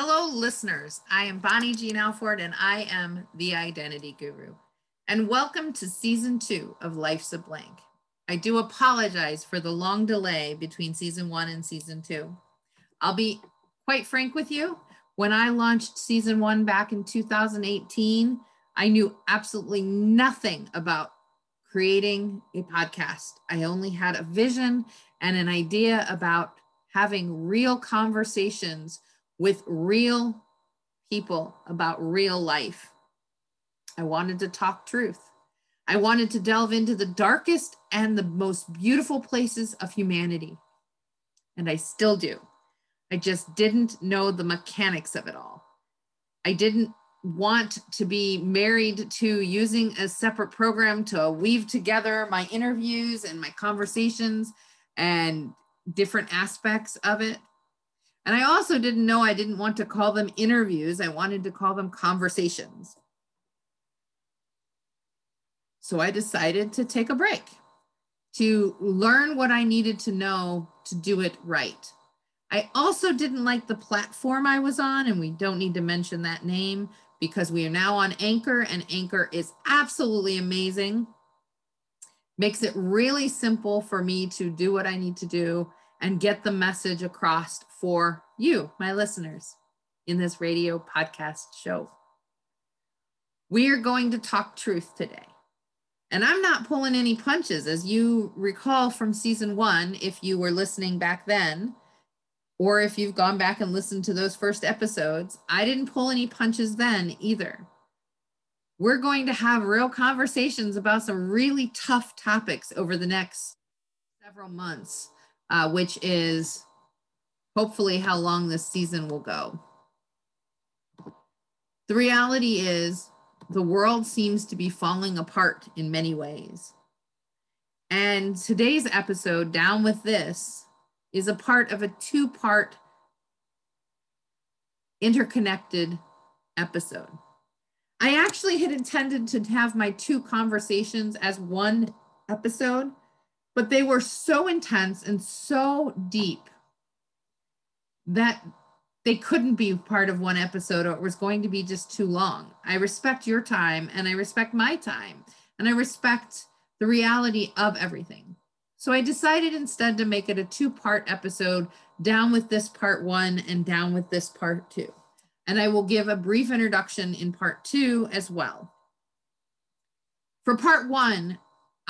Hello, listeners. I am Bonniejean Alford, and I am the Identity Guru. And welcome to season two of Life's a Blank. I do apologize for the long delay between season one and season two. I'll be quite frank with you. When I launched season one back in 2018, I knew absolutely nothing about creating a podcast. I only had a vision and an idea about having real conversations with real people about real life. I wanted to talk truth. I wanted to delve into the darkest and the most beautiful places of humanity. And I still do. I just didn't know the mechanics of it all. I didn't want to be married to using a separate program to weave together my interviews and my conversations and different aspects of it. And I also didn't know I didn't want to call them interviews, I wanted to call them conversations. So I decided to take a break to learn what I needed to know to do it right. I also didn't like the platform I was on, and we don't need to mention that name because we are now on Anchor, and Anchor is absolutely amazing. Makes it really simple for me to do what I need to do and get the message across for you, my listeners, in this radio podcast show. We are going to talk truth today. And I'm not pulling any punches. As you recall from season one, if you were listening back then, or if you've gone back and listened to those first episodes, I didn't pull any punches then either. We're going to have real conversations about some really tough topics over the next several months, uh, which is hopefully how long this season will go. The reality is, the world seems to be falling apart in many ways. And today's episode, Down with This, is a part of a two part interconnected episode. I actually had intended to have my two conversations as one episode, but they were so intense and so deep that they couldn't be part of one episode or it was going to be just too long. I respect your time and I respect my time and I respect the reality of everything. So I decided instead to make it a two part episode, down with this part one and down with this part two. And I will give a brief introduction in part two as well. For part one,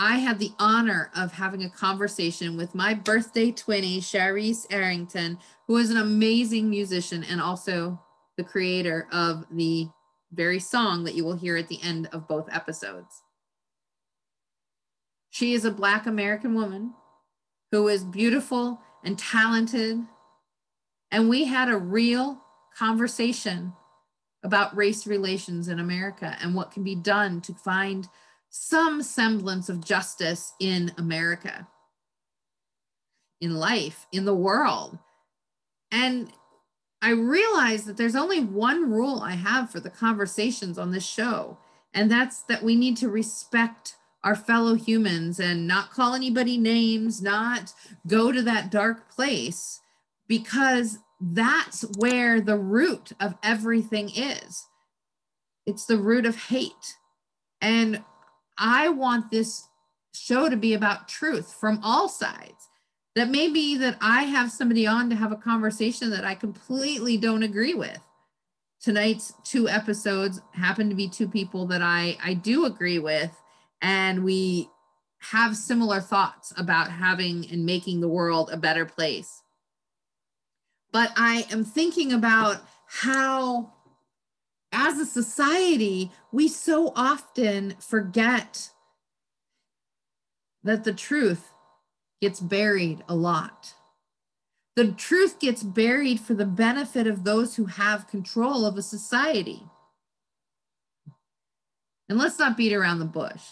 I had the honor of having a conversation with my birthday twinnie, Charisse Arrington, who is an amazing musician and also the creator of the very song that you will hear at the end of both episodes. She is a Black American woman who is beautiful and talented. And we had a real conversation about race relations in America and what can be done to find some semblance of justice in America, in life, in the world. And I realize that there's only one rule I have for the conversations on this show, and that's that we need to respect our fellow humans and not call anybody names, not go to that dark place, because that's where the root of everything is. It's the root of hate. And I want this show to be about truth from all sides. That may be that I have somebody on to have a conversation that I completely don't agree with. Tonight's two episodes happen to be two people that I, I do agree with and we have similar thoughts about having and making the world a better place. But I am thinking about how, as a society, we so often forget that the truth gets buried a lot. The truth gets buried for the benefit of those who have control of a society. And let's not beat around the bush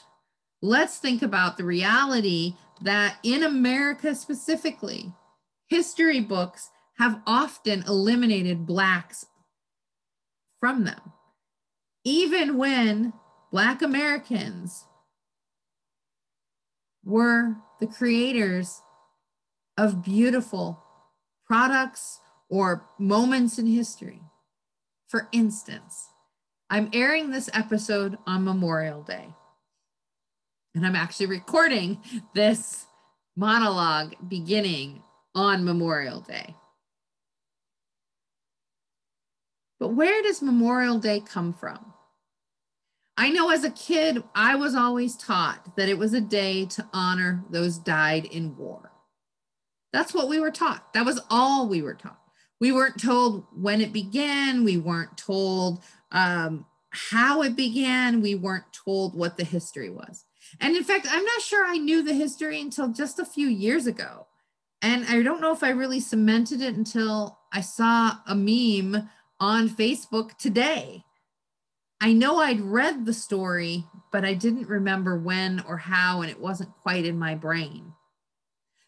let's think about the reality that in America specifically, history books have often eliminated Blacks from them. Even when Black Americans were the creators of beautiful products or moments in history. For instance, I'm airing this episode on Memorial Day. And I'm actually recording this monologue beginning on Memorial Day. But where does Memorial Day come from? I know as a kid, I was always taught that it was a day to honor those died in war. That's what we were taught. That was all we were taught. We weren't told when it began. We weren't told um, how it began. We weren't told what the history was. And in fact, I'm not sure I knew the history until just a few years ago. And I don't know if I really cemented it until I saw a meme on Facebook today. I know I'd read the story, but I didn't remember when or how, and it wasn't quite in my brain.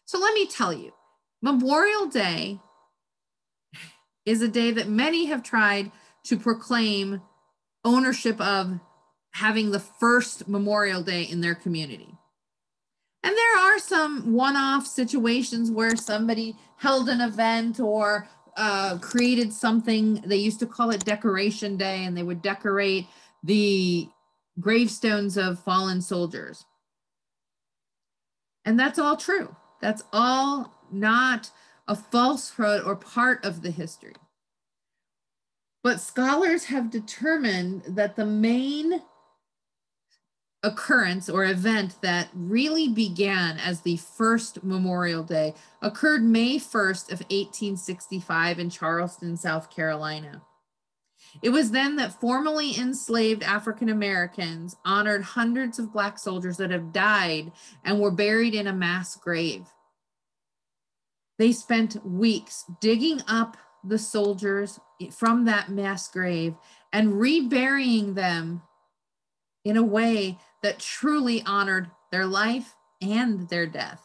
So let me tell you Memorial Day is a day that many have tried to proclaim ownership of having the first Memorial Day in their community. And there are some one off situations where somebody held an event or uh, created something. They used to call it Decoration Day, and they would decorate the gravestones of fallen soldiers. And that's all true. That's all not a falsehood or part of the history. But scholars have determined that the main occurrence or event that really began as the first Memorial Day occurred May 1st of 1865 in Charleston, South Carolina. It was then that formerly enslaved African Americans honored hundreds of Black soldiers that have died and were buried in a mass grave. They spent weeks digging up the soldiers from that mass grave and reburying them in a way that truly honored their life and their death.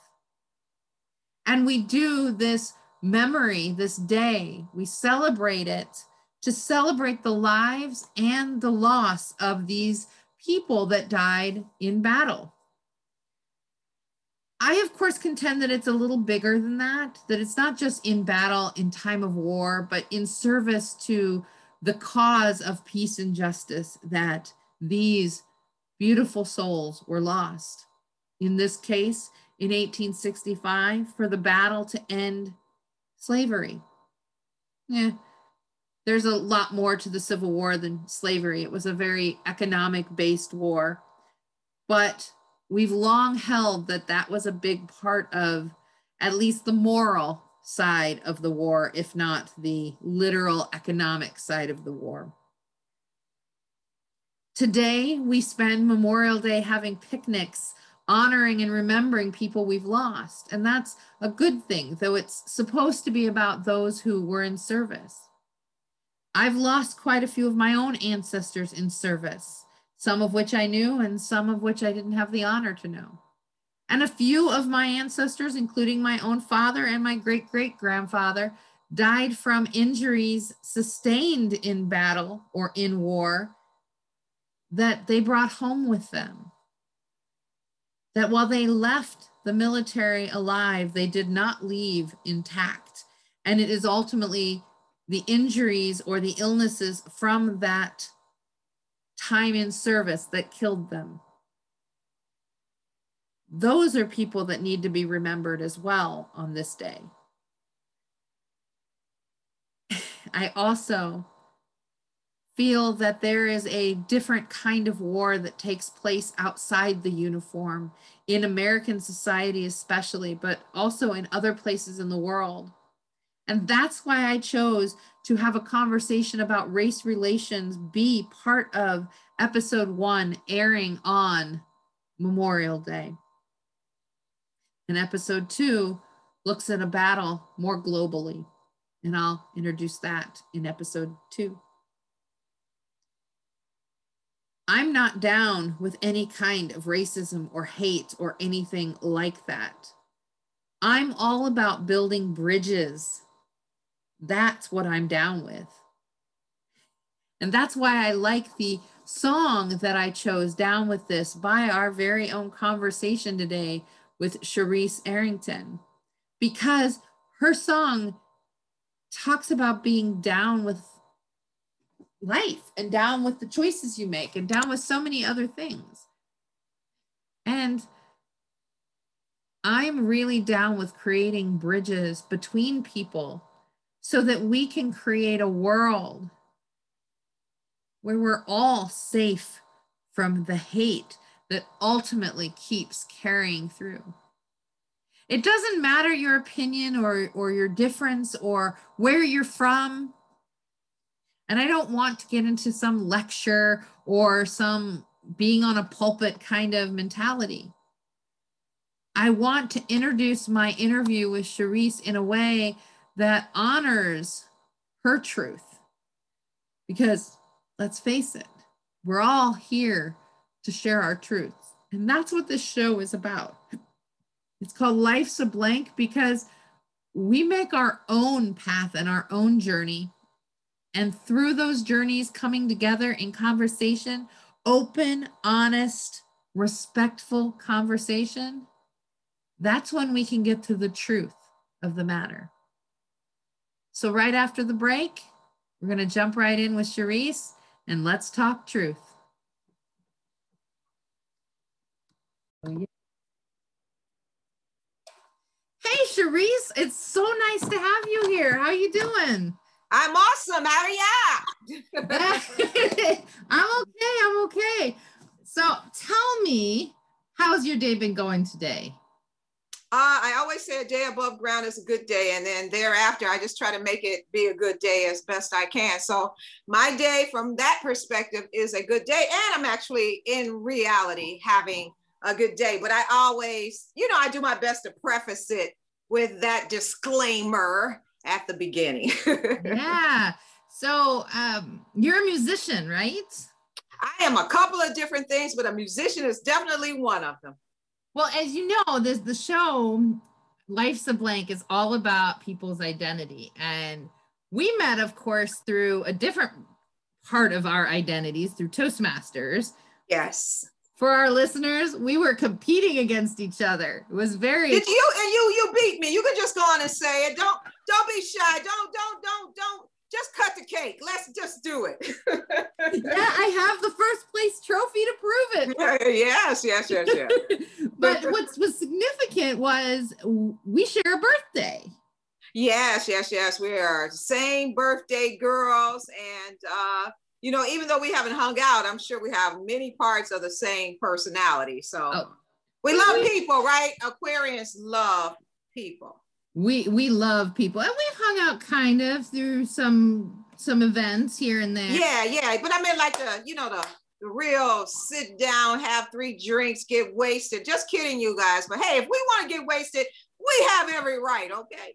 And we do this memory, this day, we celebrate it to celebrate the lives and the loss of these people that died in battle. I, of course, contend that it's a little bigger than that, that it's not just in battle, in time of war, but in service to the cause of peace and justice that these beautiful souls were lost. In this case, in 1865, for the battle to end slavery. Yeah, there's a lot more to the Civil War than slavery. It was a very economic based war. But we've long held that that was a big part of at least the moral side of the war, if not the literal economic side of the war. Today, we spend Memorial Day having picnics, honoring and remembering people we've lost. And that's a good thing, though it's supposed to be about those who were in service. I've lost quite a few of my own ancestors in service, some of which I knew and some of which I didn't have the honor to know. And a few of my ancestors, including my own father and my great great grandfather, died from injuries sustained in battle or in war that they brought home with them. That while they left the military alive, they did not leave intact. And it is ultimately the injuries or the illnesses from that time in service that killed them. Those are people that need to be remembered as well on this day. I also feel that there is a different kind of war that takes place outside the uniform in American society, especially, but also in other places in the world. And that's why I chose to have a conversation about race relations be part of episode one, airing on Memorial Day. And episode two looks at a battle more globally. And I'll introduce that in episode two. I'm not down with any kind of racism or hate or anything like that. I'm all about building bridges. That's what I'm down with. And that's why I like the song that I chose, Down with This, by our very own conversation today with Charisse Arrington, because her song talks about being down with life and down with the choices you make and down with so many other things. And I'm really down with creating bridges between people so that we can create a world where we're all safe from the hate that ultimately keeps carrying through. It doesn't matter your opinion or, or your difference or where you're from. And I don't want to get into some lecture or some being on a pulpit kind of mentality. I want to introduce my interview with Charisse in a way that honors her truth. Because let's face it, we're all here to share our truths. And that's what this show is about. It's called Life's a Blank because we make our own path and our own journey. And through those journeys coming together in conversation, open, honest, respectful conversation, that's when we can get to the truth of the matter. So, right after the break, we're going to jump right in with Charisse and let's talk truth. Hey, Charisse, it's so nice to have you here. How are you doing? I'm awesome. How are you? I'm okay. I'm okay. So tell me, how's your day been going today? Uh, I always say a day above ground is a good day. And then thereafter, I just try to make it be a good day as best I can. So my day from that perspective is a good day. And I'm actually in reality having a good day. But I always, you know, I do my best to preface it with that disclaimer at the beginning. yeah. So um, you're a musician, right? I am a couple of different things, but a musician is definitely one of them. Well, as you know, this the show Life's a Blank is all about people's identity. And we met, of course, through a different part of our identities through Toastmasters. Yes. For our listeners, we were competing against each other. It was very Did you and you you beat me. You can just go on and say it. Don't don't be shy. Don't don't don't don't just cut the cake. Let's just do it. yeah, I have the first place trophy to prove it. yes, yes, yes, yes. but what's was significant was we share a birthday. Yes, yes, yes. We are same birthday girls. And uh, you know, even though we haven't hung out, I'm sure we have many parts of the same personality. So oh. we love people, right? Aquarians love people we we love people and we've hung out kind of through some some events here and there yeah yeah but i mean like the you know the the real sit down have three drinks get wasted just kidding you guys but hey if we want to get wasted we have every right okay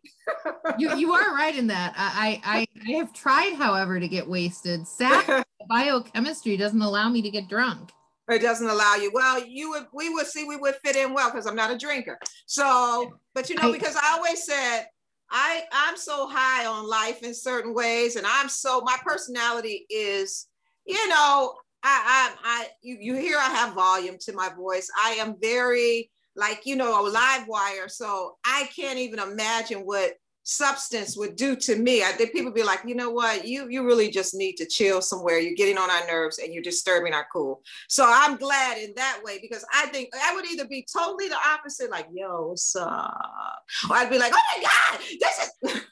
you you are right in that I, I i have tried however to get wasted sad biochemistry doesn't allow me to get drunk it doesn't allow you. Well, you would we would see we would fit in well because I'm not a drinker. So, but you know, because I always said I I'm so high on life in certain ways, and I'm so my personality is, you know, I I I you you hear I have volume to my voice. I am very like you know a live wire, so I can't even imagine what substance would do to me. I think people be like, you know what, you you really just need to chill somewhere. You're getting on our nerves and you're disturbing our cool. So I'm glad in that way because I think I would either be totally the opposite, like, yo, what's up? Or I'd be like, oh my God, this is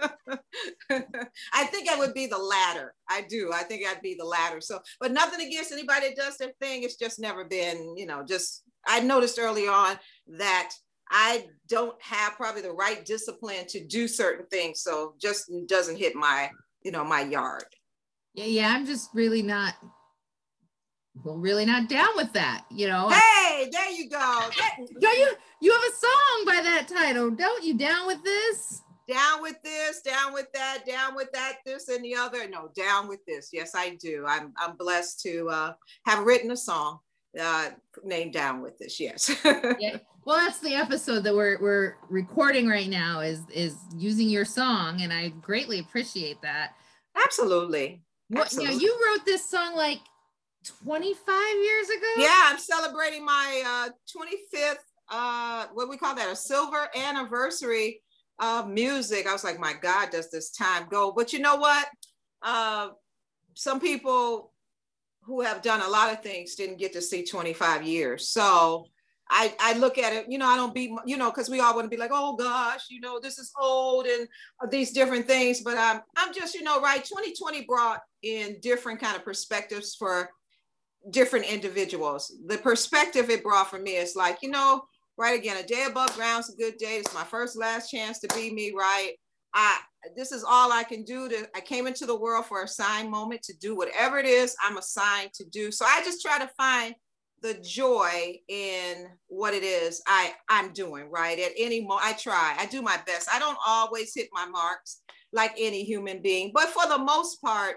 I think I would be the latter. I do. I think I'd be the latter. So, but nothing against anybody that does their thing. It's just never been, you know, just I noticed early on that I don't have probably the right discipline to do certain things. So just doesn't hit my, you know, my yard. Yeah, yeah. I'm just really not well, really not down with that, you know. Hey, there you go. don't you you have a song by that title, don't you? Down with this? Down with this, down with that, down with that, this and the other. No, down with this. Yes, I do. I'm I'm blessed to uh, have written a song uh, named Down with This. Yes. yeah. Well, that's the episode that we're we're recording right now is is using your song, and I greatly appreciate that. Absolutely. What Absolutely. you, know, you wrote this song like 25 years ago? Yeah, I'm celebrating my uh 25th uh what we call that a silver anniversary of music. I was like, my God, does this time go? But you know what? Uh some people who have done a lot of things didn't get to see 25 years. So I, I look at it, you know, I don't be, you know, because we all want to be like, oh gosh, you know, this is old and uh, these different things. But I'm, I'm just, you know, right. 2020 brought in different kind of perspectives for different individuals. The perspective it brought for me is like, you know, right again, a day above ground is a good day. It's my first last chance to be me, right? I this is all I can do to I came into the world for a sign moment to do whatever it is I'm assigned to do. So I just try to find the joy in what it is I I'm doing, right? At any moment I try. I do my best. I don't always hit my marks like any human being, but for the most part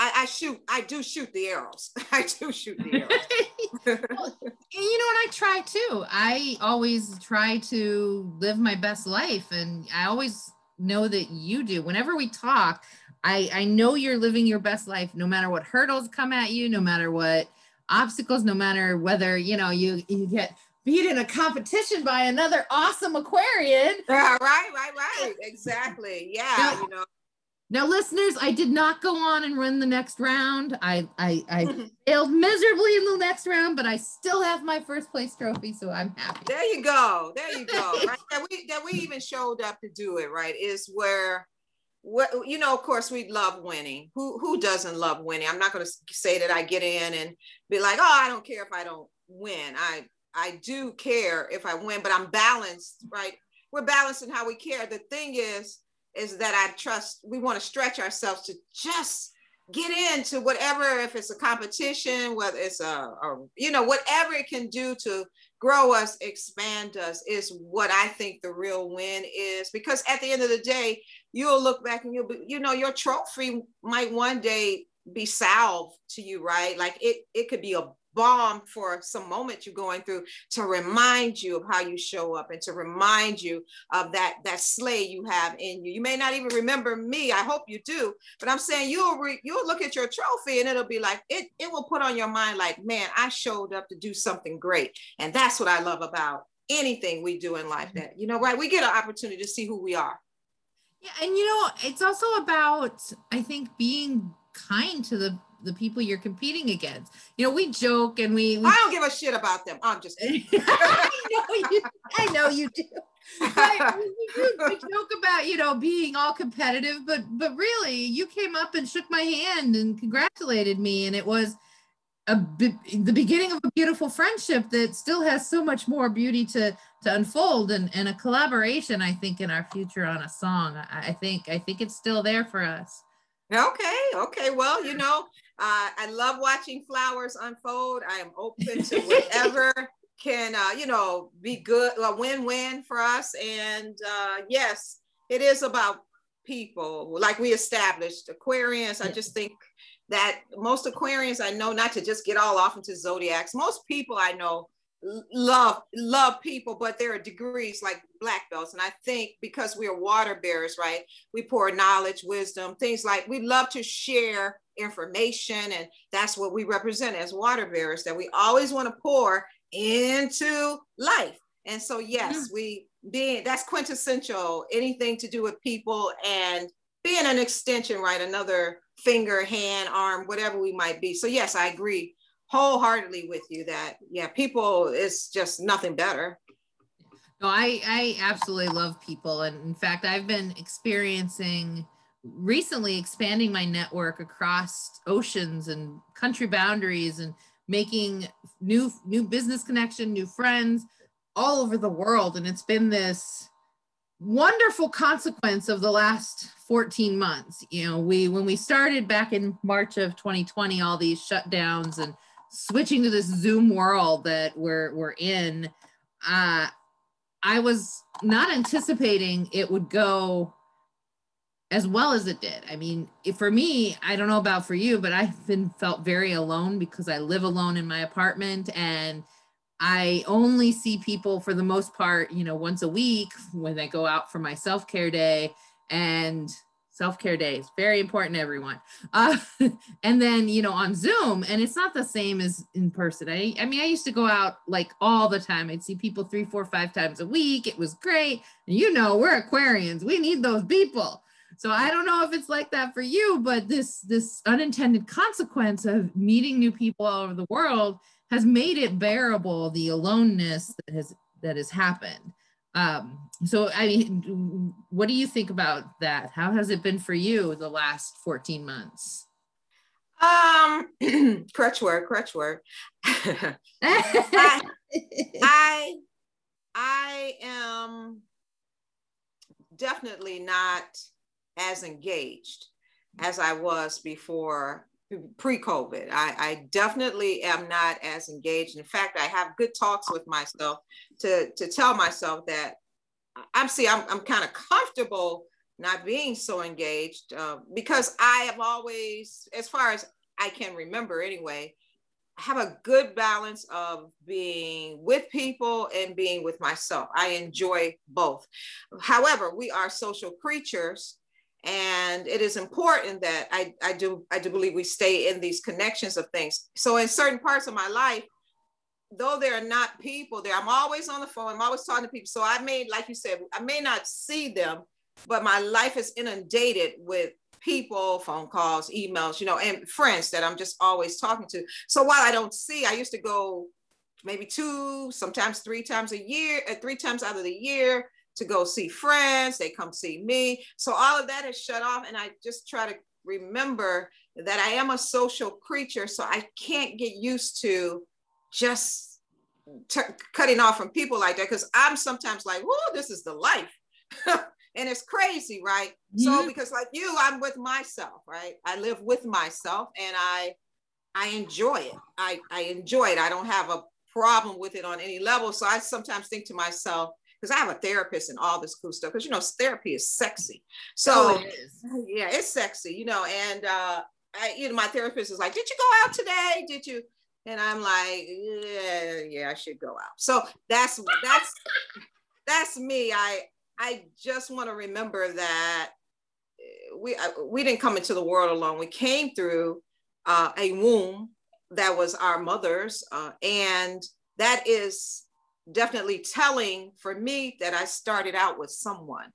I, I shoot, I do shoot the arrows. I do shoot the arrows. well, you know what I try too. I always try to live my best life and I always know that you do. Whenever we talk, I, I know you're living your best life no matter what hurdles come at you, no matter what obstacles, no matter whether, you know, you, you get beat in a competition by another awesome Aquarian. Yeah, right, right, right. Exactly. Yeah, now, you know. Now, listeners, I did not go on and run the next round. I I, I failed miserably in the next round, but I still have my first place trophy, so I'm happy. There you go. There you go. right? That we that we even showed up to do it. Right? Is where what you know. Of course, we love winning. Who who doesn't love winning? I'm not going to say that I get in and be like, oh, I don't care if I don't win. I I do care if I win, but I'm balanced. Right? We're balanced in how we care. The thing is is that I trust we want to stretch ourselves to just get into whatever if it's a competition whether it's a, a, you know whatever it can do to grow us expand us is what i think the real win is. Because at the end of the day you'll look back and you'll be you know your trophy might one day be salved to you right? Like it it could be a balm for some moment you're going through to remind you of how you show up and to remind you of that that slay you have in you. You may not even remember me. I hope you do, but I'm saying you'll re, you'll look at your trophy and it'll be like it it will put on your mind like, man, I showed up to do something great. And that's what I love about anything we do in life that you know right we get an opportunity to see who we are yeah and you know it's also about i think being kind to the the people you're competing against. You know, we joke and we. we I don't give a shit about them. I'm just. I know you. I know you do. we, we, joke about you know being all competitive, but but really, you came up and shook my hand and congratulated me, and it was a the beginning of a beautiful friendship that still has so much more beauty to to unfold and, and a collaboration i think in our future on a song I, I think i think it's still there for us okay okay well you know uh, I love watching flowers unfold. I am open to whatever can, uh, you know, be good, a win-win for us. And uh, yes, it is about people, like we established. Aquarians, I just think that most Aquarians I know, not to just get all off into zodiacs, most people I know love love people but there are degrees like black belts and i think because we are water bearers right we pour knowledge wisdom things like we love to share information and that's what we represent as water bearers that we always want to pour into life. And so yes mm-hmm. we being that's quintessential anything to do with people and being an extension right? Another finger hand arm whatever we might be. So yes i agree wholeheartedly with you that yeah people is just nothing better. No i i absolutely love people. And in fact i've been experiencing recently expanding my network across oceans and country boundaries and making new new business connection new friends all over the world. And it's been this wonderful consequence of the last 14 months. You know we when we started back in march of 2020 all these shutdowns and switching to this Zoom world that we're we're in, uh, I was not anticipating it would go as well as it did. I mean, for me, I don't know about for you, but I've been felt very alone because I live alone in my apartment and I only see people for the most part, you know, once a week when I go out for my self-care day and self-care days very important everyone. Uh, and then you know on zoom and it's not the same as in person. I, I mean i used to go out like all the time. I'd see people three four five times a week. It was great. And you know we're aquarians. We need those people so I don't know if it's like that for you, but this this unintended consequence of meeting new people all over the world has made it bearable the aloneness that has that has happened. Um, so I mean, what do you think about that? How has it been for you the last 14 months? Um, crutch word, crutch word. I, I, I am definitely not as engaged as I was before pre-COVID. I, I, definitely am not as engaged. In fact, I have good talks with myself to, to tell myself that I'm see, I'm, I'm kind of comfortable not being so engaged uh, because I have always, as far as I can remember anyway, have a good balance of being with people and being with myself. I enjoy both. However, we are social creatures and it is important that I, I do I do believe we stay in these connections of things. So in certain parts of my life, though there are not people there, I'm always on the phone. I'm always talking to people. So I may, like you said, I may not see them, but my life is inundated with people, phone calls, emails, you know, and friends that I'm just always talking to. So while I don't see, I used to go maybe two, sometimes three times a year, uh, three times out of the year to go see friends. They come see me. So all of that is shut off. And I just try to remember that I am a social creature. So I can't get used to just t- cutting off from people like that because I'm sometimes like, whoa, this is the life. and it's crazy, right? Mm-hmm. So because like you, I'm with myself, right? I live with myself and I I enjoy it. I, I enjoy it. I don't have a problem with it on any level. So I sometimes think to myself, because I have a therapist and all this cool stuff, because you know, therapy is sexy. So oh, it yeah, it's sexy, you know, and uh I, you know, my therapist is like, Did you go out today? Did you? And I'm like, yeah, yeah, I should go out. So that's that's that's me. I I just want to remember that eh, we uh, we didn't come into the world alone. We came through uh, a womb that was our mother's, uh, and that is definitely telling for me that I started out with someone.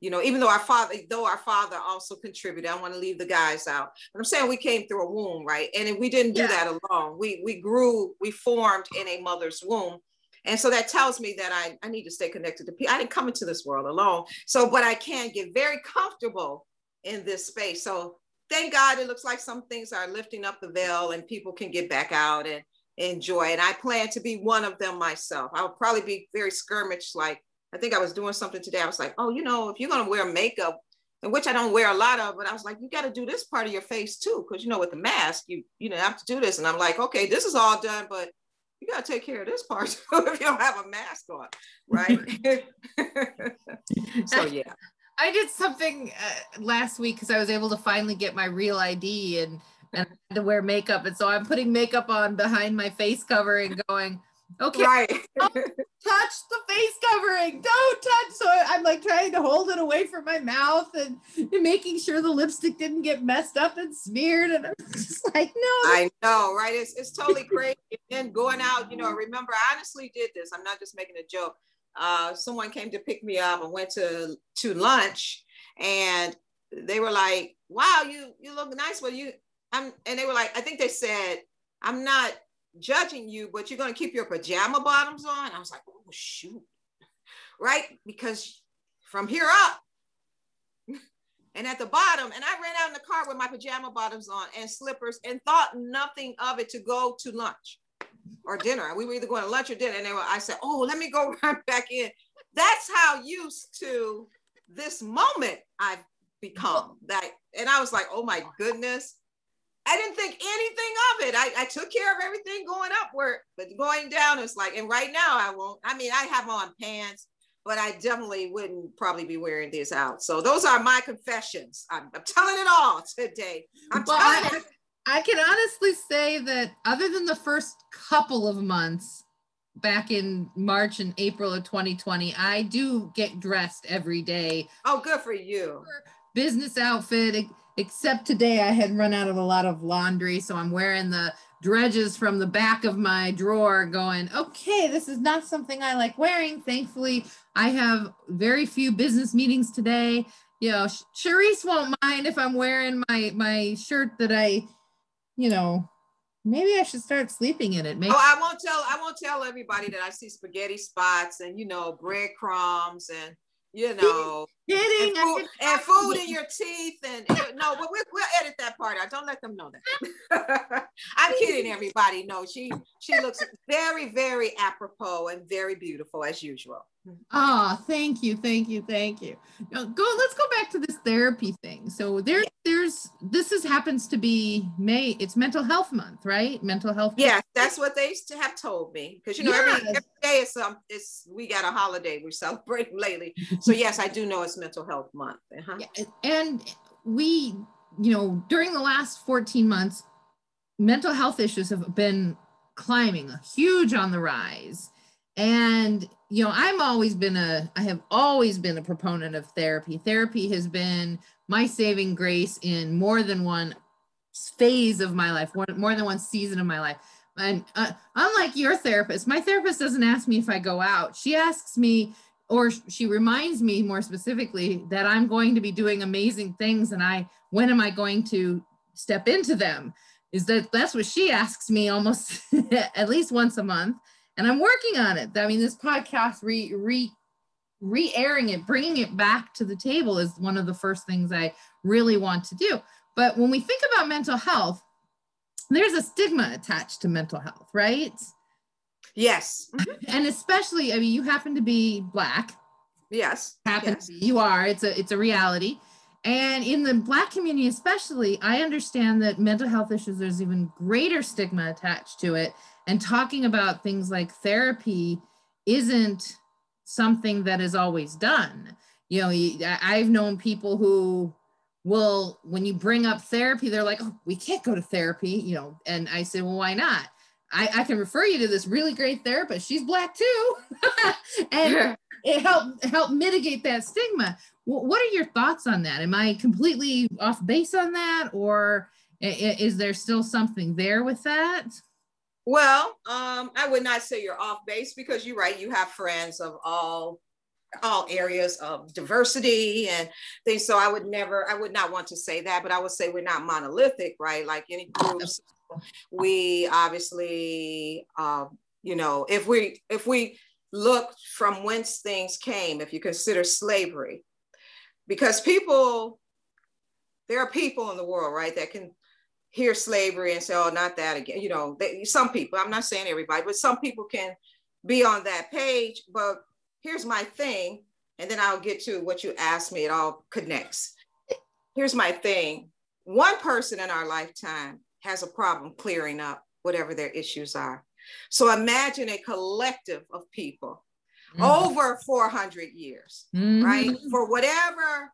You know, even though our father, though our father also contributed, I want to leave the guys out. But I'm saying we came through a womb, right? And we didn't do yeah. that alone. We we grew, we formed in a mother's womb and so that tells me that I, I need to stay connected to people. I didn't come into this world alone. So, but I can get very comfortable in this space. So thank God it looks like some things are lifting up the veil and people can get back out and enjoy. And I plan to be one of them myself. I'll probably be very skirmish. Like I think I was doing something today. I was like, oh, you know, if you're gonna wear makeup, and which I don't wear a lot of, but I was like, you got to do this part of your face too, because you know, with the mask, you you know have to do this. And I'm like, okay, this is all done, but you got to take care of this part if you don't have a mask on, right? so yeah. I did something uh, last week because I was able to finally get my real ID and and I had to wear makeup, and so I'm putting makeup on behind my face covering, going, Okay. Right. touch the face covering. Don't touch. So I'm like trying to hold it away from my mouth and, and making sure the lipstick didn't get messed up and smeared. And I'm just like, no. I know, right? It's, it's totally crazy. and going out, you know, remember, I honestly did this. I'm not just making a joke. Uh, someone came to pick me up and went to, to lunch and they were like, wow, you, you look nice. Well, you, I'm, and they were like, I think they said, I'm not judging you, but you're going to keep your pajama bottoms on. I was like, oh, shoot. Right? Because from here up and at the bottom, and I ran out in the car with my pajama bottoms on and slippers and thought nothing of it to go to lunch or dinner. We were either going to lunch or dinner. And they were, I said, oh, let me go right back in. That's how used to this moment I've become. That, and I was like, oh my goodness I didn't think anything of it. I, I took care of everything going upward, but going down, it's like, and right now I won't. I mean, I have on pants, but I definitely wouldn't probably be wearing these out. So those are my confessions. I'm, I'm telling it all today. I'm well, telling I, it. I can honestly say that other than the first couple of months back in March and April of 2020, I do get dressed every day. Oh, good for you. Business outfit except today I had run out of a lot of laundry. So I'm wearing the dredges from the back of my drawer going, okay, this is not something I like wearing. Thankfully, I have very few business meetings today. you know, Charisse won't mind if I'm wearing my my shirt that I, you know, maybe I should start sleeping in it. Maybe. Oh, I won't tell. I won't tell everybody that I see spaghetti spots and you know breadcrumbs and you know, kidding. And food, and food in your teeth. And no, but we'll, we'll edit that part out. Don't let them know that. I'm kidding, everybody. No, she she looks very, very apropos and very beautiful as usual. Oh, thank you, thank you, thank you. Now, go. Let's go back to this therapy thing. So there, there's this is happens to be May. It's Mental Health Month, right? Mental Health. Yeah, that's what they have told me. Because you know, yes. every, every day is some. It's we got a holiday we're celebrating lately. So yes, I do know it's Mental Health Month. Uh-huh. Yeah, and we, you know, during the last 14 months, mental health issues have been climbing, huge on the rise and, you know, I'm always been a, I have always been a proponent of therapy. Therapy has been my saving grace in more than one phase of my life, more than one season of my life. And uh, unlike your therapist, my therapist doesn't ask me if I go out. She asks me, or she reminds me more specifically that I'm going to be doing amazing things and I, when am I going to step into them? Is that that's what she asks me almost at least once a month and I'm working on it. I mean, this podcast re re re-airing it, bringing it back to the table is one of the first things I really want to do. But when we think about mental health, there's a stigma attached to mental health, right? Yes. And especially, I mean, you happen to be black. Yes. Happen yes. to be. You are. It's a it's a reality. And in the Black community, especially, I understand that mental health issues, there's even greater stigma attached to it. And talking about things like therapy isn't something that is always done. You know, I've known people who will, when you bring up therapy, they're like, oh, we can't go to therapy, you know. And I said, well, why not? I, I can refer you to this really great therapist. She's black too. and yeah. it helped help mitigate that stigma what are your thoughts on that? Am I completely off base on that, or is there still something there with that? Well, um, I would not say you're off base because you're right. You have friends of all all areas of diversity and things. So I would never, I would not want to say that, but I would say we're not monolithic, right? Like any groups, we obviously, uh, you know, if we if we look from whence things came, if you consider slavery, because people, there are people in the world, right, that can hear slavery and say, oh, not that again. You know, they, some people, I'm not saying everybody, but some people can be on that page. But here's my thing, and then I'll get to what you asked me. It all connects. Here's my thing one person in our lifetime has a problem clearing up whatever their issues are. So imagine a collective of people mm-hmm. over 400 years, mm-hmm. right? For whatever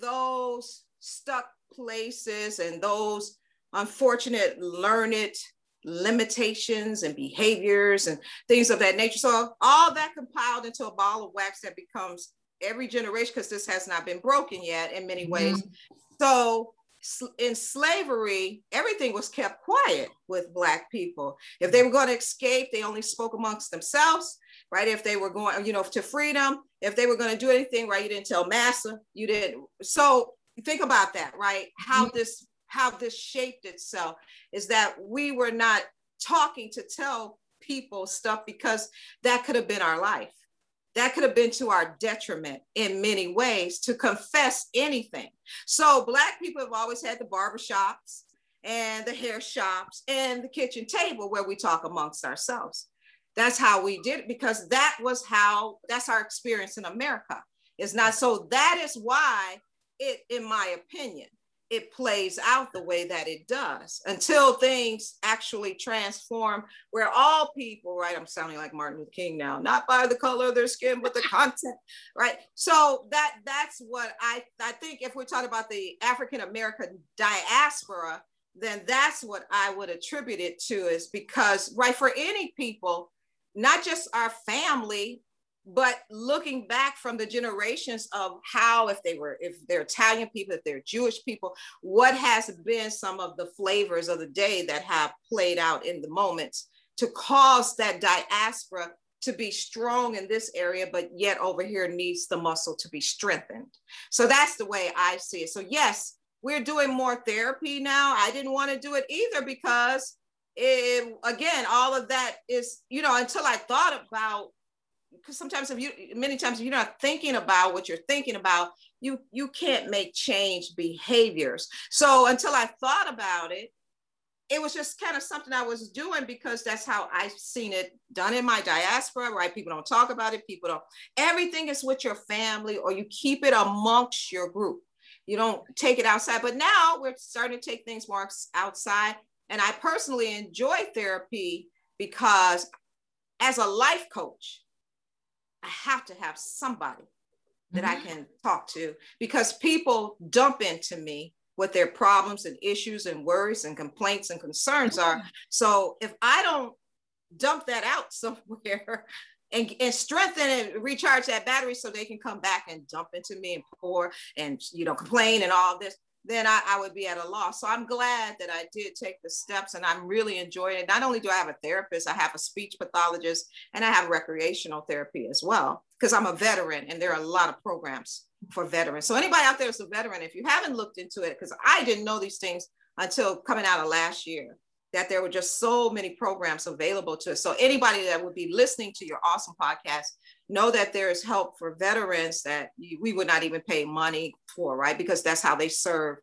those stuck places and those unfortunate learned limitations and behaviors and things of that nature. So all that compiled into a ball of wax that becomes every generation, because this has not been broken yet in many ways. Mm-hmm. So in slavery, everything was kept quiet with Black people. If they were going to escape, they only spoke amongst themselves right? If they were going, you know, to freedom, if they were going to do anything, right? You didn't tell massa, you didn't. So think about that, right? How mm-hmm. this how this shaped itself is that we were not talking to tell people stuff because that could have been our life. That could have been to our detriment in many ways to confess anything. So black people have always had the barbershops and the hair shops and the kitchen table where we talk amongst ourselves. That's how we did it because that was how that's our experience in America. It's not so that is why it, in my opinion, it plays out the way that it does until things actually transform where all people right i'm sounding like martin luther king now not by the color of their skin but the content right? So that that's what i i think if we're talking about the african american diaspora then that's what i would attribute it to is because right for any people not just our family, but looking back from the generations of how if they were if they're italian people if they're jewish people what has been some of the flavors of the day that have played out in the moments to cause that diaspora to be strong in this area, but yet over here needs the muscle to be strengthened. So that's the way I see it. So, yes, we're doing more therapy now. I didn't want to do it either because, it, again, all of that is, you know, until I thought about because sometimes if you many times if you're not thinking about what you're thinking about you you can't make change behaviors. So until i thought about it it was just kind of something i was doing because that's how i've seen it done in my diaspora right? People don't talk about it people don't everything is with your family or you keep it amongst your group. You don't take it outside but now we're starting to take things more outside and i personally enjoy therapy because as a life coach I have to have somebody that mm-hmm. I can talk to because people dump into me what their problems and issues and worries and complaints and concerns are. So if I don't dump that out somewhere and, and strengthen and recharge that battery so they can come back and dump into me and pour and you know complain and all this then I, I, would be at a loss. So I'm glad that I did take the steps and I'm really enjoying it. Not only do I have a therapist, I have a speech pathologist and I have recreational therapy as well, because I'm a veteran and there are a lot of programs for veterans. So anybody out there is a veteran, if you haven't looked into it, because I didn't know these things until coming out of last year, that there were just so many programs available to us. So anybody that would be listening to your awesome podcast, know that there is help for veterans that we would not even pay money for, right? Because that's how they serve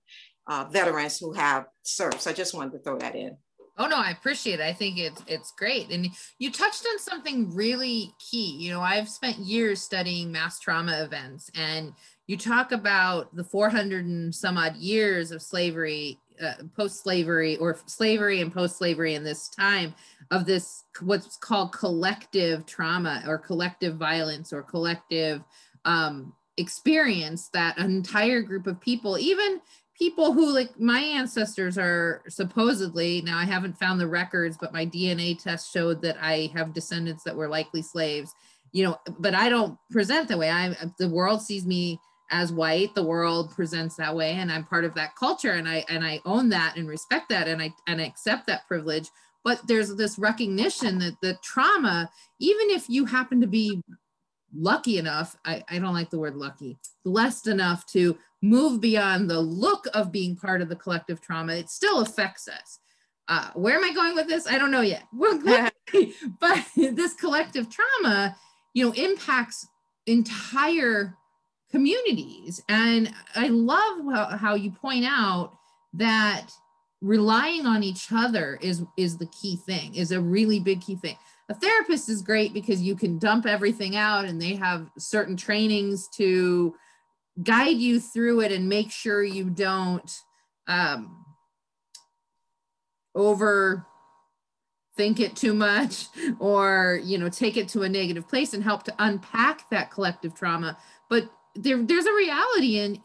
uh, veterans who have served. So I just wanted to throw that in. Oh no, I appreciate it. I think it's it's great. And you touched on something really key. You know, I've spent years studying mass trauma events and you talk about the 400 and some odd years of slavery uh, post-slavery or slavery and post-slavery in this time of this what's called collective trauma or collective violence or collective um, experience that an entire group of people even people who like my ancestors are supposedly now i haven't found the records but my dna test showed that i have descendants that were likely slaves you know but i don't present that way. I the world sees me as white the world presents that way. And i'm part of that culture and i and i own that and respect that and i and I accept that privilege. But there's this recognition that the trauma even if you happen to be lucky enough I, I don't like the word lucky blessed enough to move beyond the look of being part of the collective trauma it still affects us. Uh, where am i going with this? I don't know yet. But this collective trauma you know impacts entire communities. And I love how, you point out that relying on each other is is the key thing is a really big key thing a therapist is great because you can dump everything out and they have certain trainings to guide you through it and make sure you don't um, over think it too much or you know take it to a negative place and help to unpack that collective trauma but there there's a reality in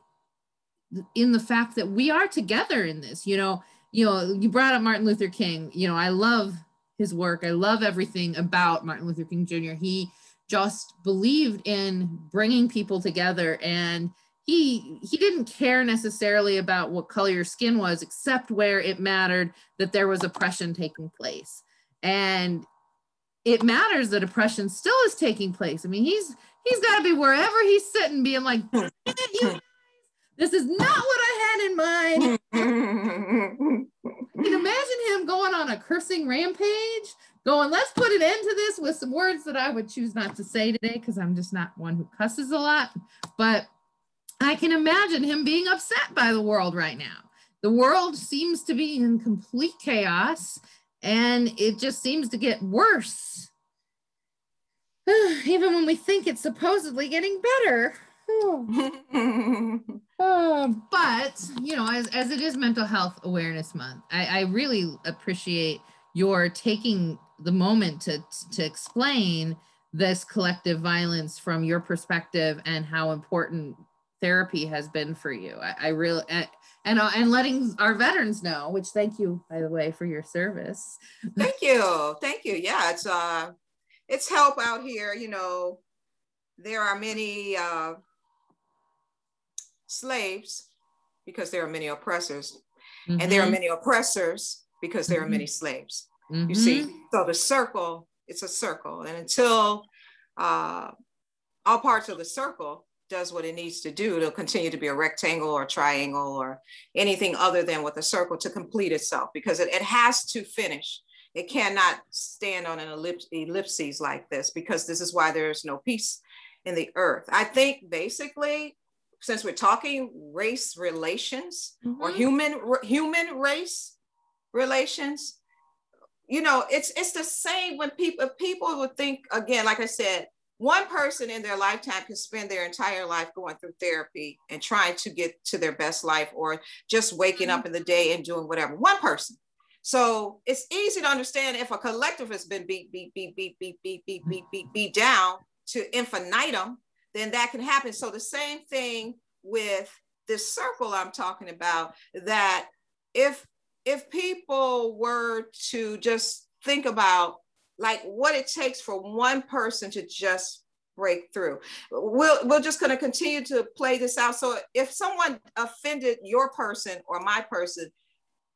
in the fact that we are together in this you know you know you brought up martin luther king you know i love his work. I love everything about martin luther king jr he just believed in bringing people together and he he didn't care necessarily about what color your skin was except where it mattered that there was oppression taking place. And it matters that oppression still is taking place. I mean he's He's got to be wherever he's sitting, being like, this is not what I had in mind. you can imagine him going on a cursing rampage, going, let's put an end to this with some words that I would choose not to say today because I'm just not one who cusses a lot. But I can imagine him being upset by the world right now. The world seems to be in complete chaos and it just seems to get worse even when we think it's supposedly getting better. uh, but you know, as, as it is Mental Health Awareness Month, I, I really appreciate your taking the moment to to explain this collective violence from your perspective and how important therapy has been for you. I, I really and and, uh, and letting our veterans know. Which thank you, by the way, for your service. Thank you, thank you. Yeah, it's uh it's help out here. You know, there are many uh, slaves because there are many oppressors, mm-hmm. and there are mm-hmm. many oppressors because there mm-hmm. are many slaves. Mm-hmm. You see, mm-hmm. so the circle it's a circle. And until uh, all parts of the circle does what it needs to do, it'll continue to be a rectangle or triangle or anything other than with a circle to complete itself because it, it has to finish. It cannot stand on an ellipse, ellipses like this because this is why there's no peace in the earth. I think basically, since we're talking race relations mm-hmm. or human human race relations, you know, it's it's the same when people people would think again, like I said, one person in their lifetime can spend their entire life going through therapy and trying to get to their best life or just waking mm-hmm. up in the day and doing whatever. One person. So it's easy to understand if a collective has been beat, beat, beat, beat, beat, beat, beat, beat, beat, beat down to infinitum, then that can happen. So the same thing with this circle I'm talking about, that if if people were to just think about like what it takes for one person to just break through. We'll, we're just going to continue to play this out. So if someone offended your person or my person,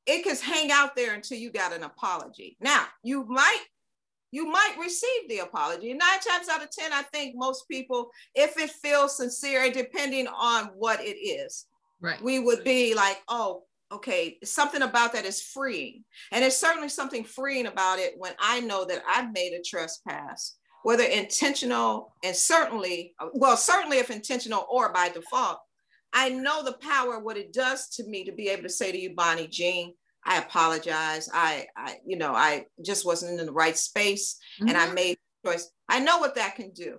it can hang out there until you got an apology. Now, you might you might receive the apology. Nine times out of 10, I think most people, if it feels sincere, depending on what it is, right. we would be like, oh, okay, something about that is freeing. And it's certainly something freeing about it when I know that I've made a trespass, whether intentional and certainly, well, certainly if intentional or by default. I know the power, what it does to me to be able to say to you, Bonniejean, I apologize. I, I, you know, I just wasn't in the right space mm-hmm. and I mm-hmm. made a choice. I know what that can do.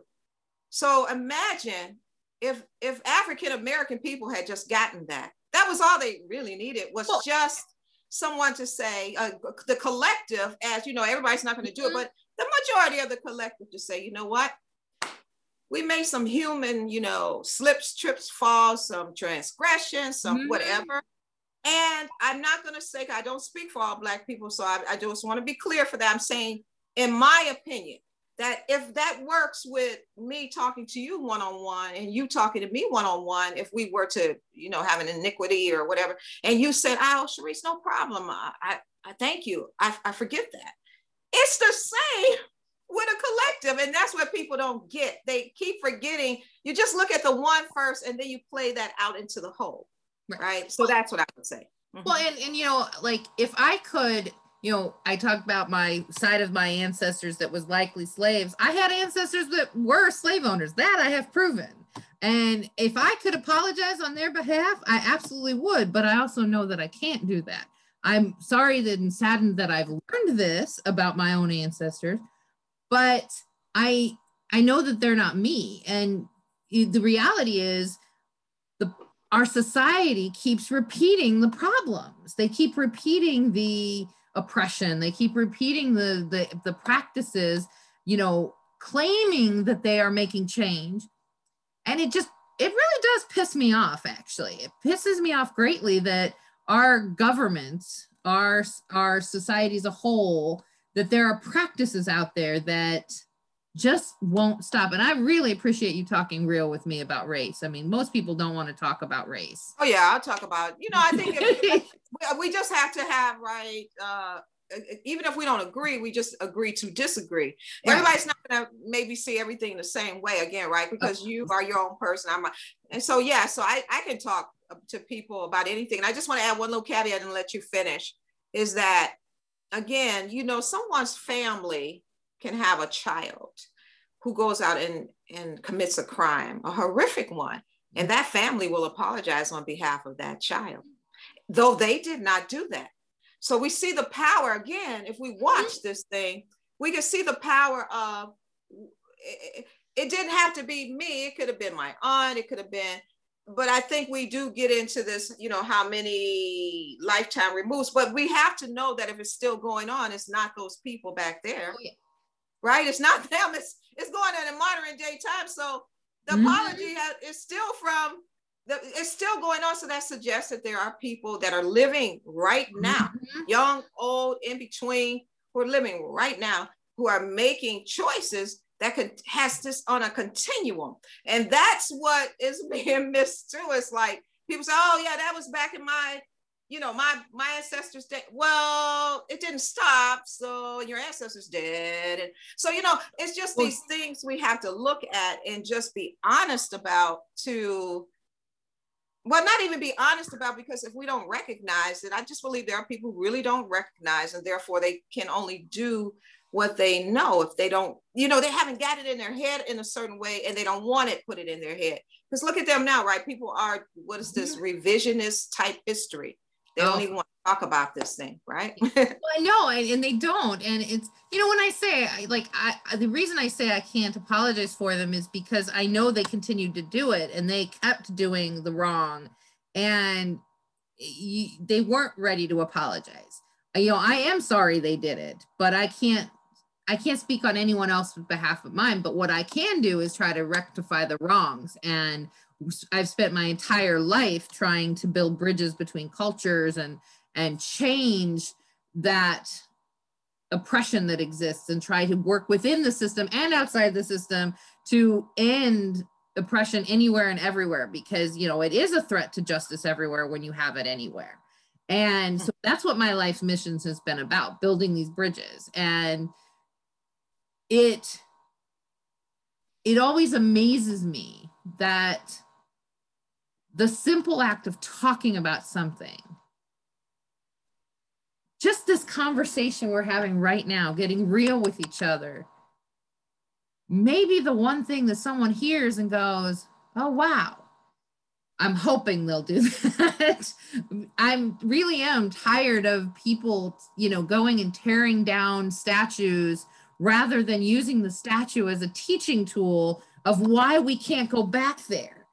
So imagine if if African American people had just gotten that. That was all they really needed was well, just someone to say uh, the collective, as you know, everybody's not going to do mm-hmm. it, but the majority of the collective to say, you know what, we made some human, you know, slips, trips, falls, some transgressions, some mm-hmm. whatever. And I'm not going to say, I don't speak for all Black people. So I, I just want to be clear for that. I'm saying, in my opinion, that if that works with me talking to you one on one and you talking to me one on one, if we were to, you know, have an iniquity or whatever, and you said, "Oh, Charisse, no problem. I, I, I thank you. I, I forget that." It's the same with a collective, and that's what people don't get. They keep forgetting. You just look at the one first, and then you play that out into the whole, right? right? So that's what I would say. Mm-hmm. Well, and and you know, like if I could you know, I talked about my side of my ancestors that was likely slaves. I had ancestors that were slave owners. That I have proven. And if I could apologize on their behalf, I absolutely would. But I also know that I can't do that. I'm sorry that and saddened that I've learned this about my own ancestors, but I I know that they're not me. And the reality is the our society keeps repeating the problems. They keep repeating the oppression. They keep repeating the, the, the practices, you know, claiming that they are making change. And it just, it really does piss me off, actually. It pisses me off greatly that our governments, our, our society as a whole, that there are practices out there that just won't stop. And I really appreciate you talking real with me about race. I mean, most people don't want to talk about race. Oh yeah, I'll talk about. You know, I think if, we just have to have right. Uh, even if we don't agree, we just agree to disagree. Right. Everybody's not gonna maybe see everything the same way again, right? Because you are your own person. I'm, a, and so yeah. So I I can talk to people about anything. And I just want to add one little caveat and let you finish. Is that again, you know, someone's family can have a child who goes out and, and commits a crime, a horrific one, and that family will apologize on behalf of that child, though they did not do that. So we see the power again, if we watch mm-hmm. this thing, we can see the power of it, it didn't have to be me, it could have been my aunt, it could have been but I think we do get into this, you know, how many lifetime removes, but we have to know that if it's still going on, it's not those people back there. Oh, yeah right? It's not them. It's it's going on in modern day time. So the mm-hmm. apology has, is still from the, it's still going on. So that suggests that there are people that are living right now, mm-hmm. young, old, in between, who are living right now, who are making choices that could has this on a continuum. And that's what is being missed too. It's like people say, oh yeah, that was back in my you know, my my ancestors did well, it didn't stop. So your ancestors did. And so, you know, it's just these things we have to look at and just be honest about to well, not even be honest about because if we don't recognize it, I just believe there are people who really don't recognize and therefore they can only do what they know if they don't, you know, they haven't got it in their head in a certain way and they don't want it put it in their head. Because look at them now, right? People are, what is this mm-hmm. revisionist type history? They don't oh. even want to talk about this thing, right? well, I know, and, and, they don't. And it's, you know, when I say, like, I, the reason I say I can't apologize for them is because I know they continued to do it and they kept doing the wrong. And you, they weren't ready to apologize. You know, I am sorry they did it, but I can't I can't speak on anyone else's behalf of mine, but what I can do is try to rectify the wrongs. And I've spent my entire life trying to build bridges between cultures and and change that oppression that exists and try to work within the system and outside the system to end oppression anywhere and everywhere because you know it is a threat to justice everywhere when you have it anywhere. And hmm. so that's what my life's missions has been about building these bridges. And it it always amazes me that the simple act of talking about something just this conversation we're having right now getting real with each other maybe the one thing that someone hears and goes oh wow. I'm hoping they'll do that. I'm really am tired of people you know going and tearing down statues rather than using the statue as a teaching tool of why we can't go back there.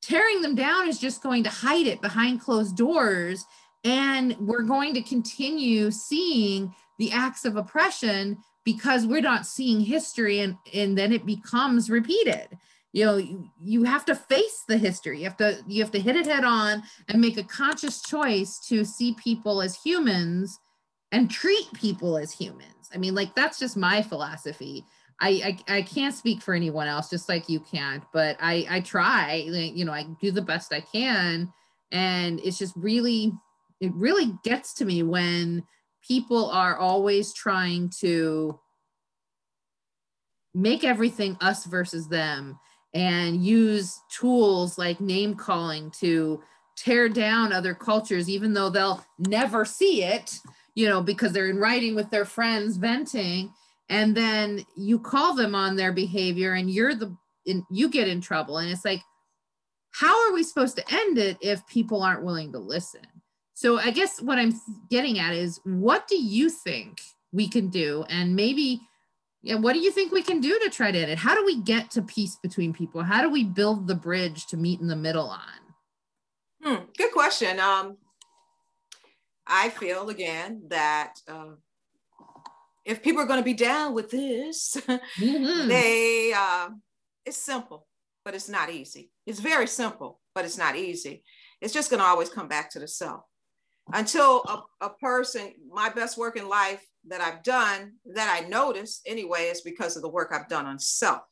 Tearing them down is just going to hide it behind closed doors. And we're going to continue seeing the acts of oppression because we're not seeing history and, and then it becomes repeated you know you, you have to face the history you have to you have to hit it head on and make a conscious choice to see people as humans and treat people as humans. I mean, like that's just my philosophy. I, I, I can't speak for anyone else, just like you can't, but I I try. You know, I do the best I can, and it's just really it really gets to me when people are always trying to make everything us versus them and use tools like name calling to tear down other cultures even though they'll never see it you know, because they're in writing with their friends venting, and then you call them on their behavior and you're the in, you get in trouble. And it's like, how are we supposed to end it if people aren't willing to listen? So I guess what I'm getting at is what do you think we can do? And maybe yeah, what do you think we can do to try to end it? How do we get to peace between people? How do we build the bridge to meet in the middle on? Hmm, good question. Um, I feel again that uh, if people are going to be down with this, mm-hmm. they uh, it's simple, but it's not easy. It's very simple, but it's not easy. It's just going to always come back to the self. Until a, a person, my best work in life that I've done, that I noticed anyway, is because of the work I've done on self,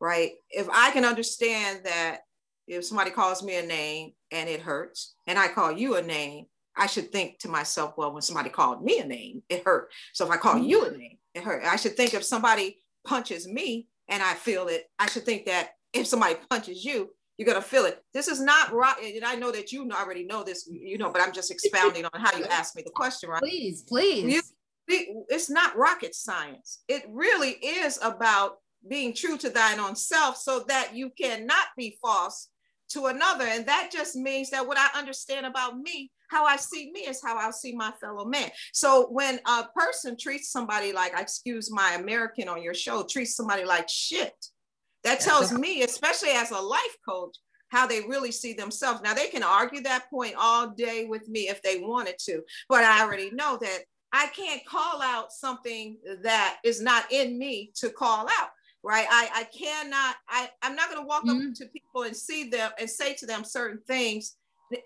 right? If I can understand that if somebody calls me a name and it hurts, and I call you a name I should think to myself, well, when somebody called me a name, it hurt. So if I call you a mm-hmm. name, it hurt. I should think if somebody punches me and I feel it, I should think that if somebody punches you, you're gonna feel it. This is not rock, and I know that you already know this, you know, but I'm just expounding on how you asked me the question, right? Please, please. it's not rocket science. It really is about being true to thine own self so that you cannot be false to another. And that just means that what I understand about me how I see me is how I see my fellow man. So when a person treats somebody like, excuse my American on your show, treats somebody like shit, that tells me, especially as a life coach, how they really see themselves. Now they can argue that point all day with me if they wanted to, but I already know that I can't call out something that is not in me to call out right i i cannot i i'm not going to walk mm-hmm. up to people and see them and say to them certain things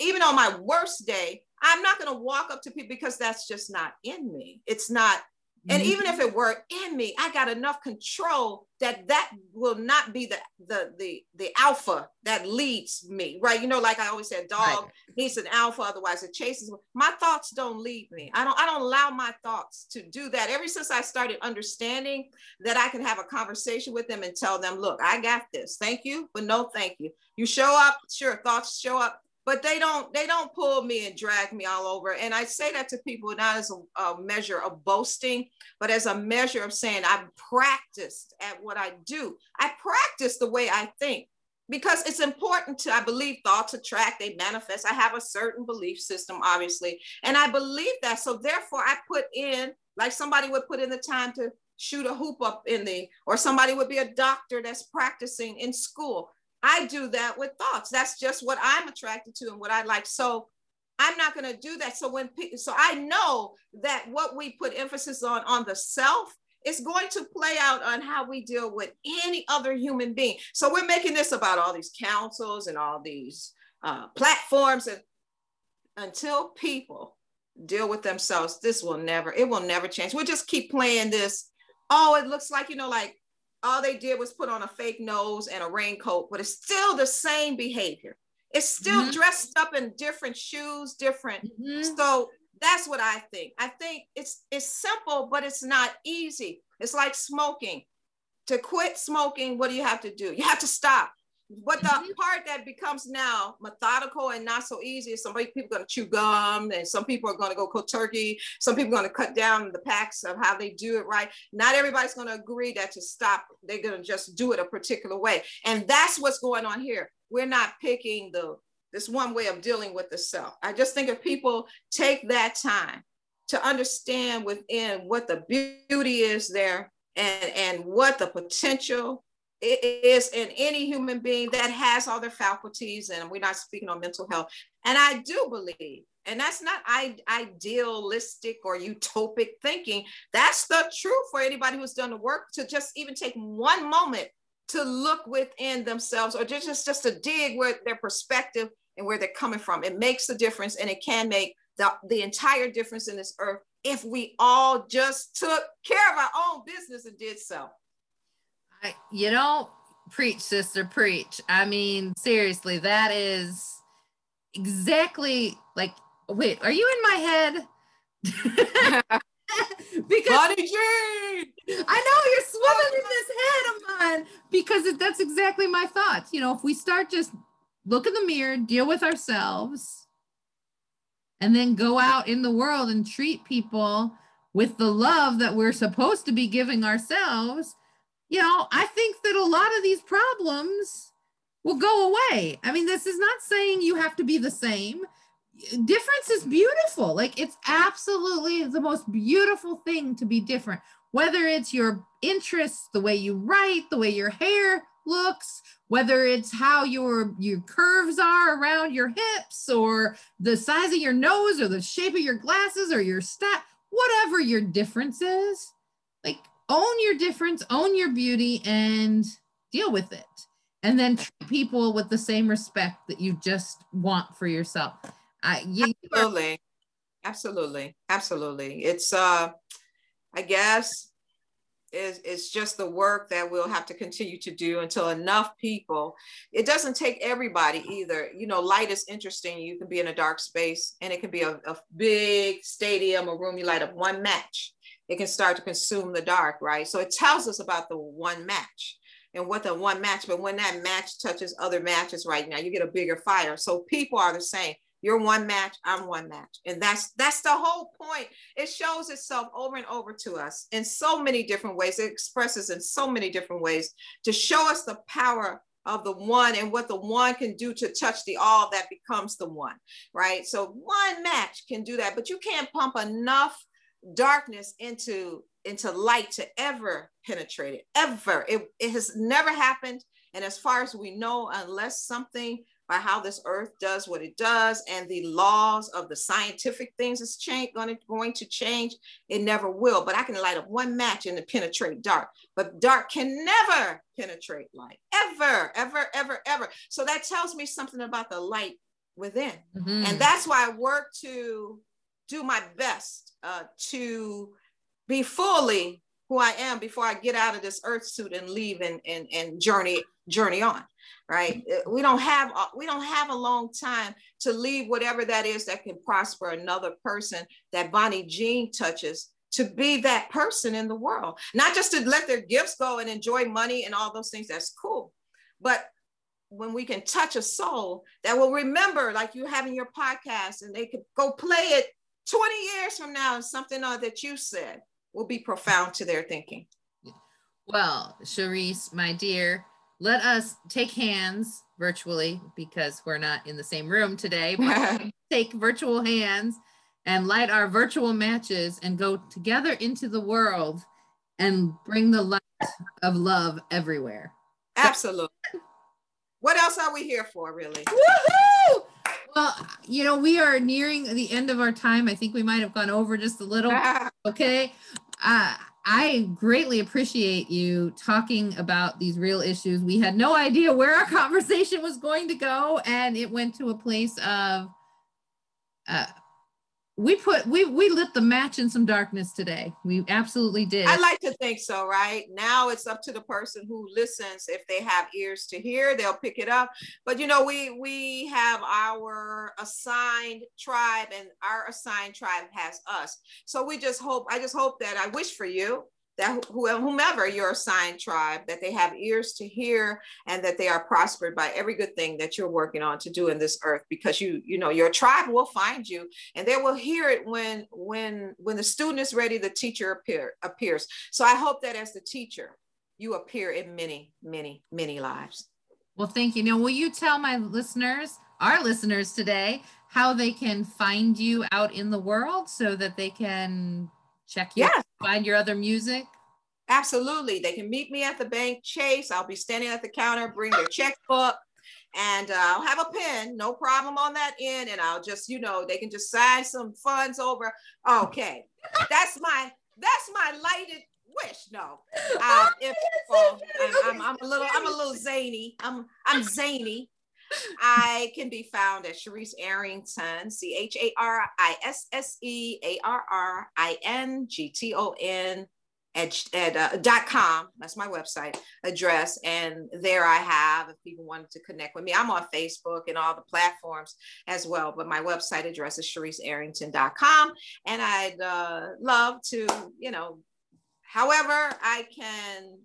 even on my worst day, I'm not going to walk up to people because that's just not in me. It's not and mm-hmm. even if it were in me i got enough control that that will not be the the the the alpha that leads me right you know like i always said dog right. needs an alpha otherwise it chases my thoughts don't lead me i don't i don't allow my thoughts to do that ever since i started understanding that i can have a conversation with them and tell them look i got this thank you but no thank you you show up sure thoughts show up but they don't they don't pull me and drag me all over. And i say that to people not as a, a, measure of boasting but as a measure of saying i've practiced at what i do. I practice the way i think because it's important to i believe thoughts attract they manifest. I have a certain belief system obviously and i believe that. So therefore i put in like somebody would put in the time to shoot a hoop up in the or somebody would be a doctor that's practicing in school I do that with thoughts. That's just what I'm attracted to and what I like. So I'm not going to do that. So when so I know that what we put emphasis on on the self is going to play out on how we deal with any other human being. So we're making this about all these councils and all these uh, platforms and until people deal with themselves, this will never, it will never change. We'll just keep playing this. Oh, it looks like, you know, like all they did was put on a fake nose and a raincoat, but it's still the same behavior. It's still mm-hmm. dressed up in different shoes, different. Mm-hmm. So that's what I think. I think it's it's simple, but it's not easy. It's like smoking. To quit smoking, what do you have to do? You have to stop. What the mm-hmm. part that becomes now methodical and not so easy is some people are going to chew gum and some people are going to go cook turkey. Some people are going to cut down the packs of how they do it right. Not everybody's going to agree that to stop, they're going to just do it a particular way. And that's what's going on here. We're not picking the this one way of dealing with the self. I just think if people take that time to understand within what the beauty is there and, and what the potential it is in any human being that has all their faculties, and we're not speaking on mental health. And I do believe, and that's not idealistic or utopic thinking. That's the truth for anybody who's done the work to just even take one moment to look within themselves or just just to dig where their perspective and where they're coming from. It makes a difference, and it can make the, the entire difference in this earth if we all just took care of our own business and did so. I, you know, preach, sister, preach. I mean, seriously, that is exactly like, wait, are you in my head? because Bonniejean! I know you're swimming in this head of mine because it, that's exactly my thoughts. You know, if we start just look in the mirror, deal with ourselves, and then go out in the world and treat people with the love that we're supposed to be giving ourselves, you know, I think that a lot of these problems will go away. I mean, this is not saying you have to be the same. Difference is beautiful. Like it's absolutely the most beautiful thing to be different. Whether it's your interests, the way you write, the way your hair looks, whether it's how your your curves are around your hips or the size of your nose or the shape of your glasses or your stat, whatever your difference is, like own your difference, own your beauty, and deal with it. And then treat people with the same respect that you just want for yourself. I, you, absolutely, absolutely, absolutely. It's uh, I guess is it's just the work that we'll have to continue to do until enough people it doesn't take everybody either you know light is interesting you can be in a dark space and it can be a, a big stadium a room you light up one match it can start to consume the dark, right? So it tells us about the one match and what the one match, but when that match touches other matches right now, you get a bigger fire. So people are the same. You're one match, I'm one match. And that's that's the whole point. It shows itself over and over to us in so many different ways. It expresses in so many different ways to show us the power of the one and what the one can do to touch the all that becomes the one, right? So one match can do that, but you can't pump enough darkness into into light to ever penetrate it ever. It, it has never happened. And as far as we know unless something by how this earth does what it does and the laws of the scientific things is change, going, to, going to change it never will. But i can light up one match and penetrate dark. But dark can never penetrate light. Ever ever ever ever. So that tells me something about the light within. Mm-hmm. and that's why i work to do my best uh, to be fully who I am before I get out of this earth suit and leave and, and, and journey journey on right? We don't have we don't have a long time to leave whatever that is that can prosper another person that Bonniejean touches to be that person in the world. Not just to let their gifts go and enjoy money and all those things that's cool. But when we can touch a soul that will remember like you having your podcast and they could go play it 20 years from now something uh, that you said will be profound to their thinking well Charisse, my dear let us take hands virtually because we're not in the same room today take virtual hands and light our virtual matches and go together into the world and bring the light of love everywhere absolutely what else are we here for, really? Woohoo! Well, you know, we are nearing the end of our time. I think we might have gone over just a little. okay. Uh, I greatly appreciate you talking about these real issues. We had no idea where our conversation was going to go, and it went to a place of uh, we put we we lit the match in some darkness today. We absolutely did. I like to think so right? Now it's up to the person who listens. If they have ears to hear they'll pick it up. But you know we we have our assigned tribe and our assigned tribe has us. So we just hope i just hope that i wish for you that whomever your assigned tribe that they have ears to hear and that they are prospered by every good thing that you're working on to do in this earth because you you know your tribe will find you and they will hear it when when when the student is ready the teacher appear appears. So i hope that as the teacher you appear in many many many lives. Well thank you. Now will you tell my listeners our listeners today how they can find you out in the world so that they can check you yeah. find your other music? Absolutely. They can meet me at the bank Chase. I'll be standing at the counter, bring their checkbook, and uh, I'll have a pen, no problem on that end. And I'll just, you know, they can just sign some funds over. Okay. That's my that's my lighted wish. No. Uh, if well, I'm, I'm, I'm a little I'm a little zany. I'm I'm zany. I can be found at Charisse Arrington, C H A R I S S E A R R I N G T O N at, at uh, dot com. That's my website address. And there i have if people wanted to connect with me i'm on facebook and all the platforms as well but my website address is charissearrington.com and i'd uh, love to you know however i can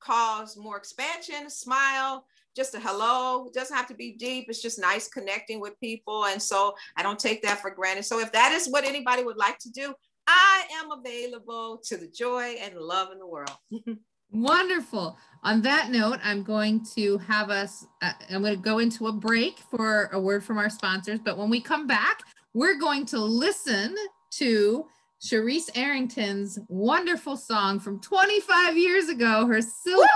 cause more expansion smile just a hello. It doesn't have to be deep. It's just nice connecting with people. And so i don't take that for granted. So if that is what anybody would like to do i am available to the joy and love in the world. Wonderful. On that note i'm going to have us uh, i'm going to go into a break for a word from our sponsors. But when we come back we're going to listen to Charisse Arrington's wonderful song from 25 years ago, her silver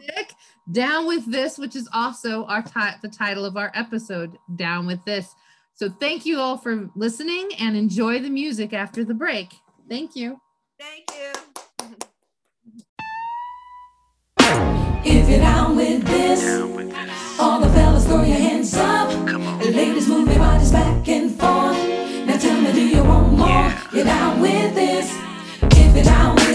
stick, Down with This, which is also our the title of our episode, Down with This. So thank you all for listening and enjoy the music after the break. Thank you. Thank you. If you're down with this, all the fellas throw your hands up. Ladies move your bodies back and forth. Now tell me, do you want more? You're down with this. If you're down with